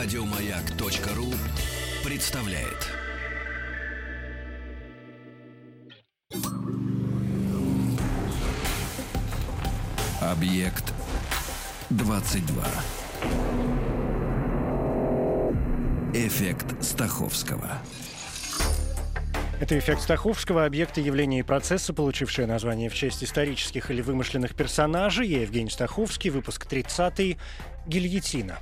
Радиомаяк.ру представляет. Объект 22. Эффект Стаховского. Это эффект Стаховского, объекты явления и процесса, получившие название в честь исторических или вымышленных персонажей. Я Евгений Стаховский, выпуск 30 «Гильотина».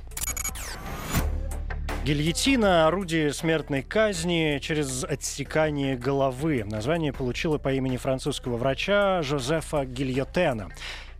Гильотина – орудие смертной казни через отсекание головы. Название получило по имени французского врача Жозефа Гильотена.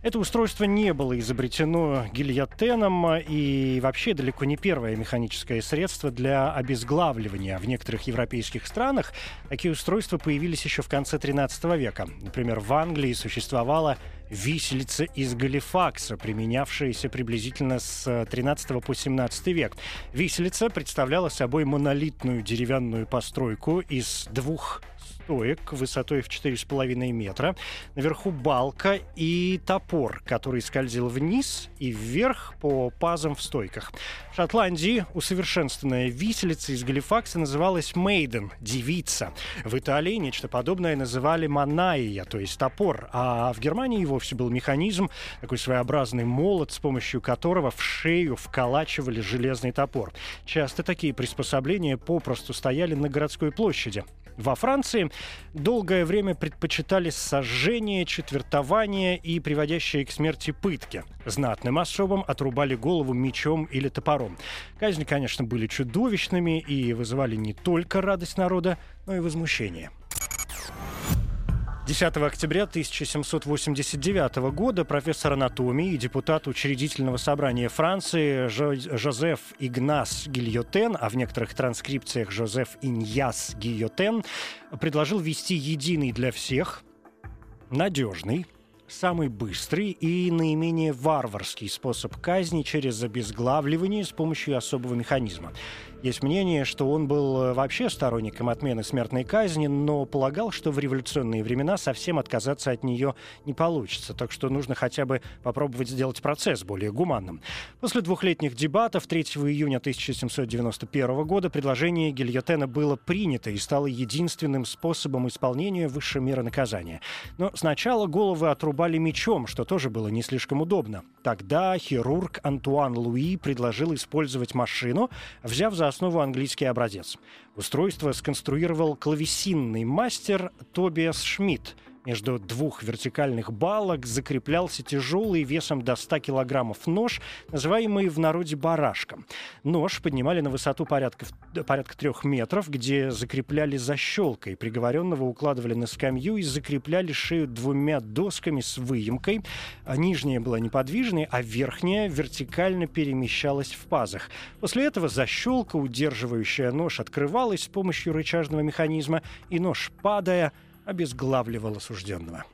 Это устройство не было изобретено гильотеном и вообще далеко не первое механическое средство для обезглавливания. В некоторых европейских странах такие устройства появились еще в конце 13 века. Например, в Англии существовала виселица из галифакса, применявшаяся приблизительно с 13 по 17 век. Виселица представляла собой монолитную деревянную постройку из двух стоек высотой в 4,5 метра. Наверху балка и топор, который скользил вниз и вверх по пазам в стойках. В Шотландии усовершенствованная виселица из галифакса называлась «мейден» — «девица». В Италии нечто подобное называли «манаия», то есть топор. А в Германии и вовсе был механизм, такой своеобразный молот, с помощью которого в шею вколачивали железный топор. Часто такие приспособления попросту стояли на городской площади. Во Франции долгое время предпочитали сожжение, четвертование и приводящие к смерти пытки. Знатным особам отрубали голову мечом или топором. Казни, конечно, были чудовищными и вызывали не только радость народа, но и возмущение. 10 октября 1789 года профессор анатомии и депутат учредительного собрания Франции Жозеф Игнас Гильотен, а в некоторых транскрипциях Жозеф Иньяс Гильотен, предложил ввести единый для всех, надежный, самый быстрый и наименее варварский способ казни через обезглавливание с помощью особого механизма. Есть мнение, что он был э, вообще сторонником отмены смертной казни, но полагал, что в революционные времена совсем отказаться от нее не получится, так что нужно хотя бы попробовать сделать процесс более гуманным. После двухлетних дебатов 3 июня 1791 года предложение гильотена было принято и стало единственным способом исполнения высшей меры наказания. Но сначала головы отрубали мечом, что тоже было не слишком удобно. Тогда хирург Антуан Луи предложил использовать машину, взяв за основу английский образец. Устройство сконструировал клавесинный мастер Тобиас Шмидт, между двух вертикальных балок закреплялся тяжелый весом до 100 килограммов нож, называемый в народе барашком. Нож поднимали на высоту порядка, порядка трех метров, где закрепляли защелкой. Приговоренного укладывали на скамью и закрепляли шею двумя досками с выемкой. А нижняя была неподвижной, а верхняя вертикально перемещалась в пазах. После этого защелка, удерживающая нож, открывалась с помощью рычажного механизма, и нож, падая, обезглавливал осужденного.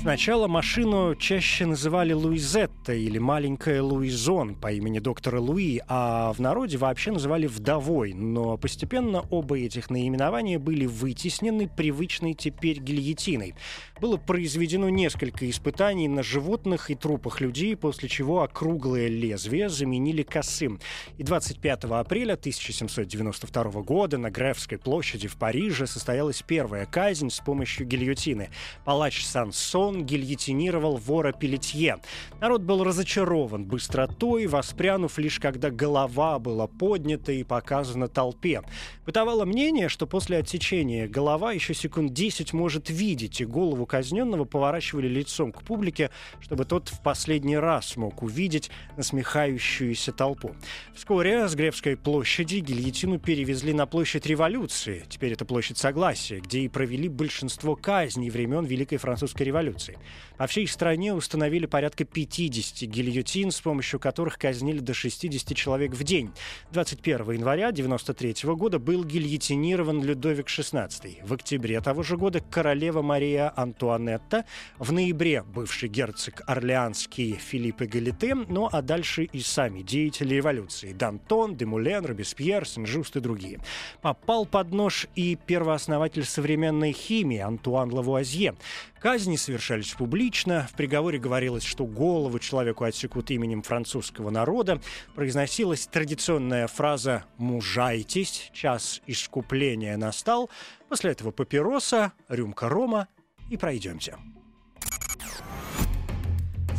Сначала машину чаще называли Луизетта или маленькая Луизон по имени доктора Луи, а в народе вообще называли вдовой, но постепенно оба этих наименования были вытеснены привычной теперь гильотиной. Было произведено несколько испытаний на животных и трупах людей, после чего округлое лезвие заменили косым. И 25 апреля 1792 года на Грефской площади в Париже состоялась первая казнь с помощью гильотины. Палач Сансон он гильотинировал вора Пелетье. Народ был разочарован быстротой, воспрянув лишь когда голова была поднята и показана толпе. Бытовало мнение, что после отсечения голова еще секунд 10 может видеть, и голову казненного поворачивали лицом к публике, чтобы тот в последний раз мог увидеть насмехающуюся толпу. Вскоре с Гребской площади гильотину перевезли на площадь революции, теперь это площадь Согласия, где и провели большинство казней времен Великой Французской революции революции. По всей стране установили порядка 50 гильотин, с помощью которых казнили до 60 человек в день. 21 января 1993 года был гильотинирован Людовик XVI. В октябре того же года королева Мария Антуанетта, в ноябре бывший герцог Орлеанский Филипп Эгалите, ну а дальше и сами деятели революции – Д'Антон, Демулен, Робеспьер, Сен-Жуст и другие. Попал под нож и первооснователь современной химии Антуан Лавуазье. Казни совершались публично. В приговоре говорилось, что голову человеку отсекут именем французского народа. Произносилась традиционная фраза «мужайтесь», час искупления настал. После этого папироса, рюмка рома и пройдемте.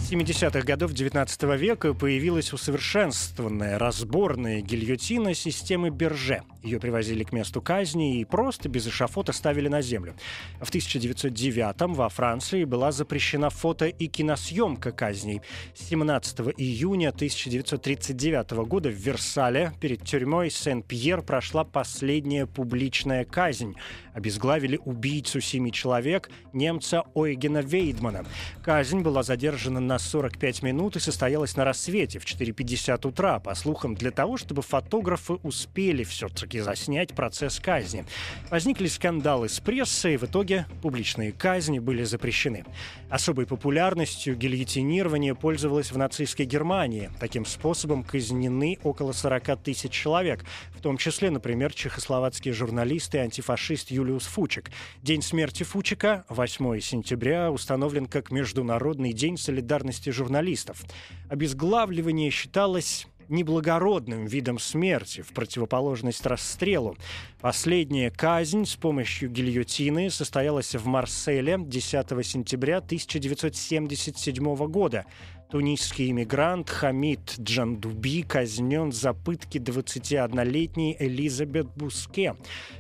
70-х годов 19 века появилась усовершенствованная разборная гильотина системы Берже. Ее привозили к месту казни и просто без эшафота ставили на землю. В 1909-м во Франции была запрещена фото- и киносъемка казней. 17 июня 1939 года в Версале перед тюрьмой Сен-Пьер прошла последняя публичная казнь. Обезглавили убийцу семи человек, немца Ойгена Вейдмана. Казнь была задержана на 45 минут и состоялась на рассвете в 4.50 утра, по слухам, для того, чтобы фотографы успели все-таки заснять процесс казни. Возникли скандалы с прессой, и в итоге публичные казни были запрещены. Особой популярностью гильотинирование пользовалось в нацистской Германии. Таким способом казнены около 40 тысяч человек, в том числе, например, чехословацкий журналист и антифашист Юлиус Фучик. День смерти Фучика, 8 сентября, установлен как Международный день солидарности журналистов. Обезглавливание считалось неблагородным видом смерти, в противоположность расстрелу. Последняя казнь с помощью гильотины состоялась в Марселе 10 сентября 1977 года. Тунисский иммигрант Хамид Джандуби казнен за пытки 21-летней Элизабет Буске.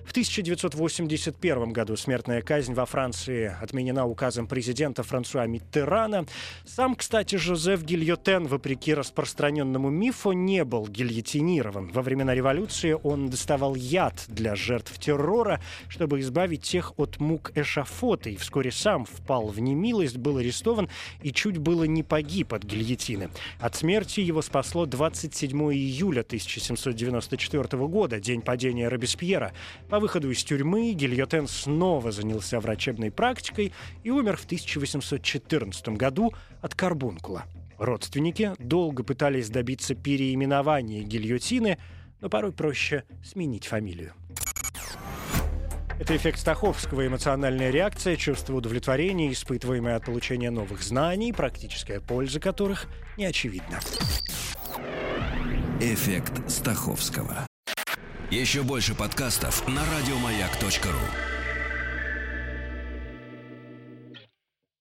В 1981 году смертная казнь во Франции отменена указом президента Франсуа Миттерана. Сам, кстати, Жозеф Гильотен, вопреки распространенному мифу, не был гильотинирован. Во времена революции он доставал яд для жертв террора, чтобы избавить тех от мук эшафота, и вскоре сам впал в немилость, был арестован и чуть было не погиб от гильотины. От смерти его спасло 27 июля 1794 года, день падения Робеспьера. По выходу из тюрьмы Гильотен снова занялся врачебной практикой и умер в 1814 году от карбункула. Родственники долго пытались добиться переименования гильотины, но порой проще сменить фамилию. Это эффект Стаховского, эмоциональная реакция, чувство удовлетворения, испытываемое от получения новых знаний, практическая польза которых не очевидна. Эффект Стаховского. Еще больше подкастов на радиомаяк.ру.